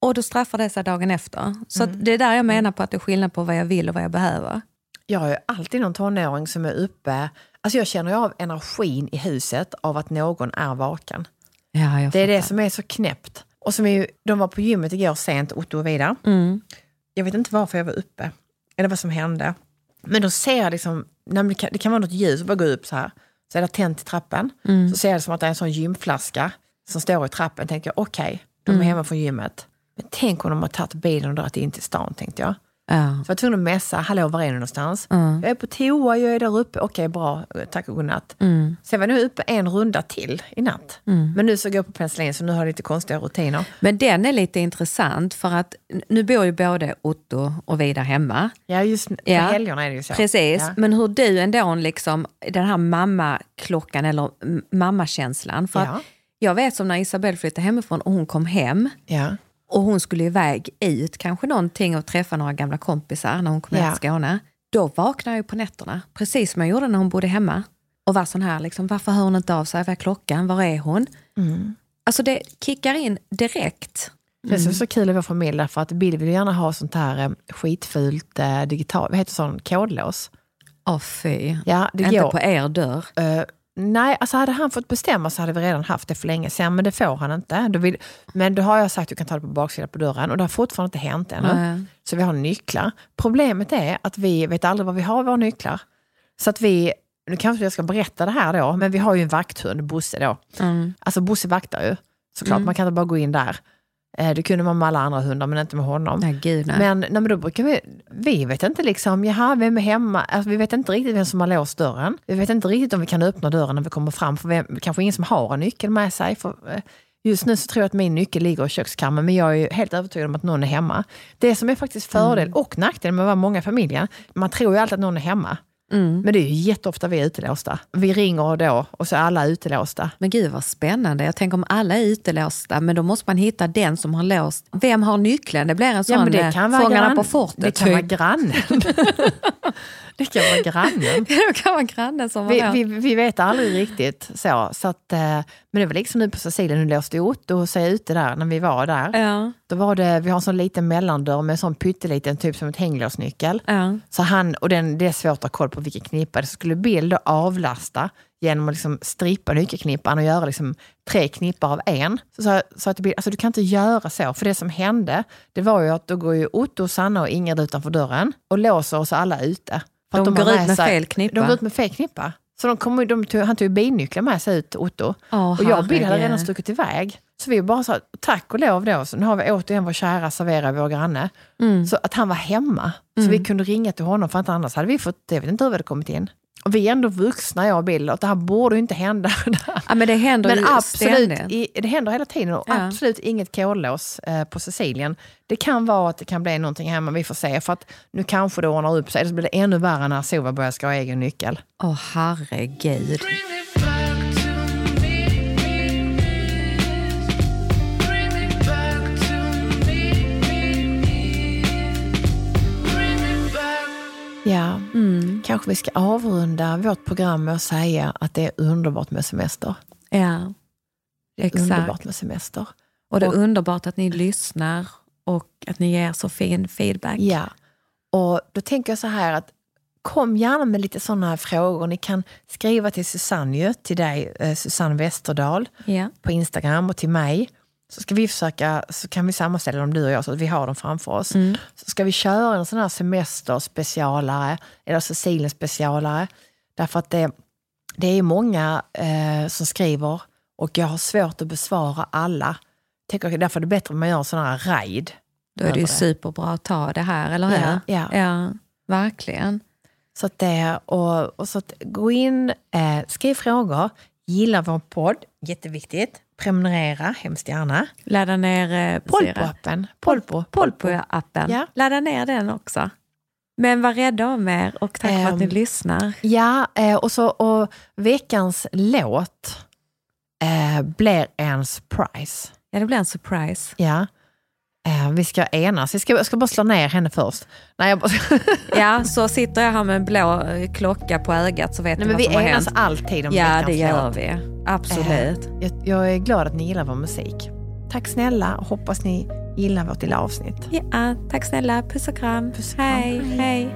Och då straffar det sig dagen efter. Så att det är där jag menar på att det är skillnad på vad jag vill och vad jag behöver. Jag har ju alltid någon tonåring som är uppe. Alltså jag känner ju av energin i huset av att någon är vaken. Ja, Det är det som är så knäppt. Och som är de var på gymmet igår sent, Otto och Vida. Mm. Jag vet inte varför jag var uppe, eller vad som hände. Men då ser jag liksom, det, kan, det kan vara något ljus, och bara gå upp så här. Så är det tänt i trappen. Så ser jag det som att det är en sån gymflaska som står i trappen. Tänkte jag, okej, de är hemma från gymmet. Men tänk om de har tagit bilen och dragit in till stan, tänkte jag. Ja. Så jag var tvungen att messa, hallå var är du någonstans? Jag är på toa, jag är där uppe. Okej, bra, tack och godnatt. Sen var jag nu uppe en runda till i natt. Men nu så går jag på penicillin, så nu har jag lite konstiga rutiner. Men den är lite intressant för att nu bor ju både Otto och Vida hemma. Ja, just på Ja, helgerna är det ju så. Precis, Ja. men hur du ändå, liksom, den här mammaklockan eller mammakänslan. För Ja. att jag vet som när Isabelle flyttade hemifrån och hon kom hem Ja. Och hon skulle iväg ut, kanske någonting och träffa några gamla kompisar när hon kom Ja. ner till Skåne. Då vaknade jag på nätterna, precis som jag gjorde när hon bodde hemma. Och var sån här, liksom, varför hör hon inte av sig? Vad är klockan? Var är hon? Mm. Alltså det kickar in direkt. Det som är så kul i vår familj därför att Bill vill gärna ha sånt här eh, skitfult eh, digitalt, vad heter sån kodlås? Åh fy. Ja, det Inte går. på er dörr. Eh, nej, alltså hade han fått bestämma så hade vi redan haft det för länge sedan, men det får han inte. Då vill, men då har jag sagt att du kan ta det på baksidan på dörren och det har fortfarande inte hänt ännu. Nej. Så vi har nycklar. Problemet är att vi vet aldrig var vi har våra nycklar. Så att vi, nu kanske jag ska berätta det här då, men vi har ju en vakthund, Bosse då. Mm. Alltså Bosse vaktar ju, såklart. Man kan inte bara gå in där. Eh, Det kunde man med alla andra hundar, men inte med honom. Nej, gud nej. Men, nej, men då brukar vi, vi vet inte liksom, jaha, vem är hemma? Alltså, vi vet inte riktigt vem som har låst dörren. Vi vet inte riktigt om vi kan öppna dörren när vi kommer fram, för vem, kanske ingen som har en nyckel med sig. För, eh, just nu så tror jag att min nyckel ligger i kökskammaren, men jag är helt övertygad om att någon är hemma. Det som är faktiskt fördel och nackdel med att vara många i familjen, man tror ju alltid att någon är hemma. Men det är ju jätteofta vi är utelåsta. Vi ringer då och så är alla utelåsta. Men gud vad spännande. Jag tänker om alla är utelåsta, men då måste man hitta den som har låst. Vem har nyckeln? Det blir en sån Ja, men det eh, kan vara Fångarna grann- på fortet. Det kan vara typ. grannen. <laughs> <laughs> det kan vara grannen. <laughs> det kan vara grannen som Vi, har vi, vi vet aldrig riktigt så. så att, eh, men det var liksom nu på Cecilia, nu låste Otto sig ute där när vi var där. Ja, Då var det, vi har en sån liten mellandörr med en sån pytteliten, typ som ett hänglåsnyckel. ja. Så han, och den, det är svårt att ha koll på vilken knippa. Det skulle Bill då avlasta genom att liksom strippa nyckelknippan och göra liksom tre knippar av en. Så, så, så att det blir, alltså du kan inte göra så, för det som hände, det var ju att då går ju Otto, Sanna och Ingrid utanför dörren och låser oss alla ute. De har går ut med sig- fel knippa. De går ut med fel knippa. Så de kom, de tog, han tog bilnyckeln med sig ut, Otto. Åh, och jag och Bill hade redan stuckit iväg. Så vi bara sa tack och lov då, så nu har vi återigen vår kära servera vår granne. Mm. Så att han var hemma. Så vi kunde ringa till honom för att annars hade vi fått, jag vet inte hur vi hade kommit in. Vi är ändå vuxna jag och Bill, och det här borde ju inte hända. <laughs> ja, men det händer Men ju absolut, i, det händer hela tiden och Ja. absolut inget kodlås eh, på Sicilien. Det kan vara att det kan bli någonting hemma, vi får se. För att nu kanske det ordnar upp sig, eller så blir det ännu värre när Sova börjar ska ha egen nyckel. Åh herregud. Kanske vi ska avrunda vårt program med att säga att det är underbart med semester. Ja, exakt. Underbart med semester. Och det är Och- underbart att ni lyssnar och att ni ger så fin feedback. Ja, och då tänker jag så här att kom gärna med lite sådana frågor. Ni kan skriva till Susanne, till dig, eh, Susanne Westerdahl, Ja. på Instagram och till mig. Så ska vi försöka, så kan vi sammanställa dem du och jag så att vi har dem framför oss. Så ska vi köra en sån här semesterspecialare, eller Cecilien specialare. Därför att det, det är många eh, som skriver och jag har svårt att besvara alla. Tänker, därför är det bättre om man gör en sån här raid. Då är det ju superbra att ta det här, eller hur? Ja, ja. ja verkligen. Så att det, och, och så att gå in, eh, skriv frågor, gilla vår podd, jätteviktigt. Prenumerera, hemskt gärna. Ladda ner eh. Polpo-appen. Polpo. Polpo-appen. Ja. Ladda ner den också. Men var rädda om er och tack för att ni Ehm, lyssnar. Ja, eh, och, så, och veckans låt eh, blir en surprise. Ja, det blir en surprise. Ja. Eh, vi ska enas. Jag ska, jag ska bara slå ner henne först. Nej, bara, <laughs> Ja, så sitter jag här med en blå eh, klocka på ögat så vet Nej ni men vad vi som har enas hänt. alltid om Ja, det gör låt. vi. Absolut. Eh, jag, jag är glad att ni gillar vår musik. Tack snälla och hoppas ni gillar vårt lilla avsnitt. Ja, tack snälla. Puss och kram. Puss och kram. Hej, hej.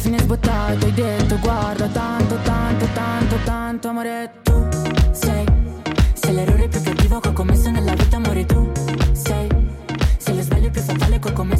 fine sbottato hai detto guarda tanto, tanto, tanto, tanto amore tu sei Sei l'errore più cattivo che ho commesso nella vita amore tu sei Sei lo sbaglio più fatale che ho commesso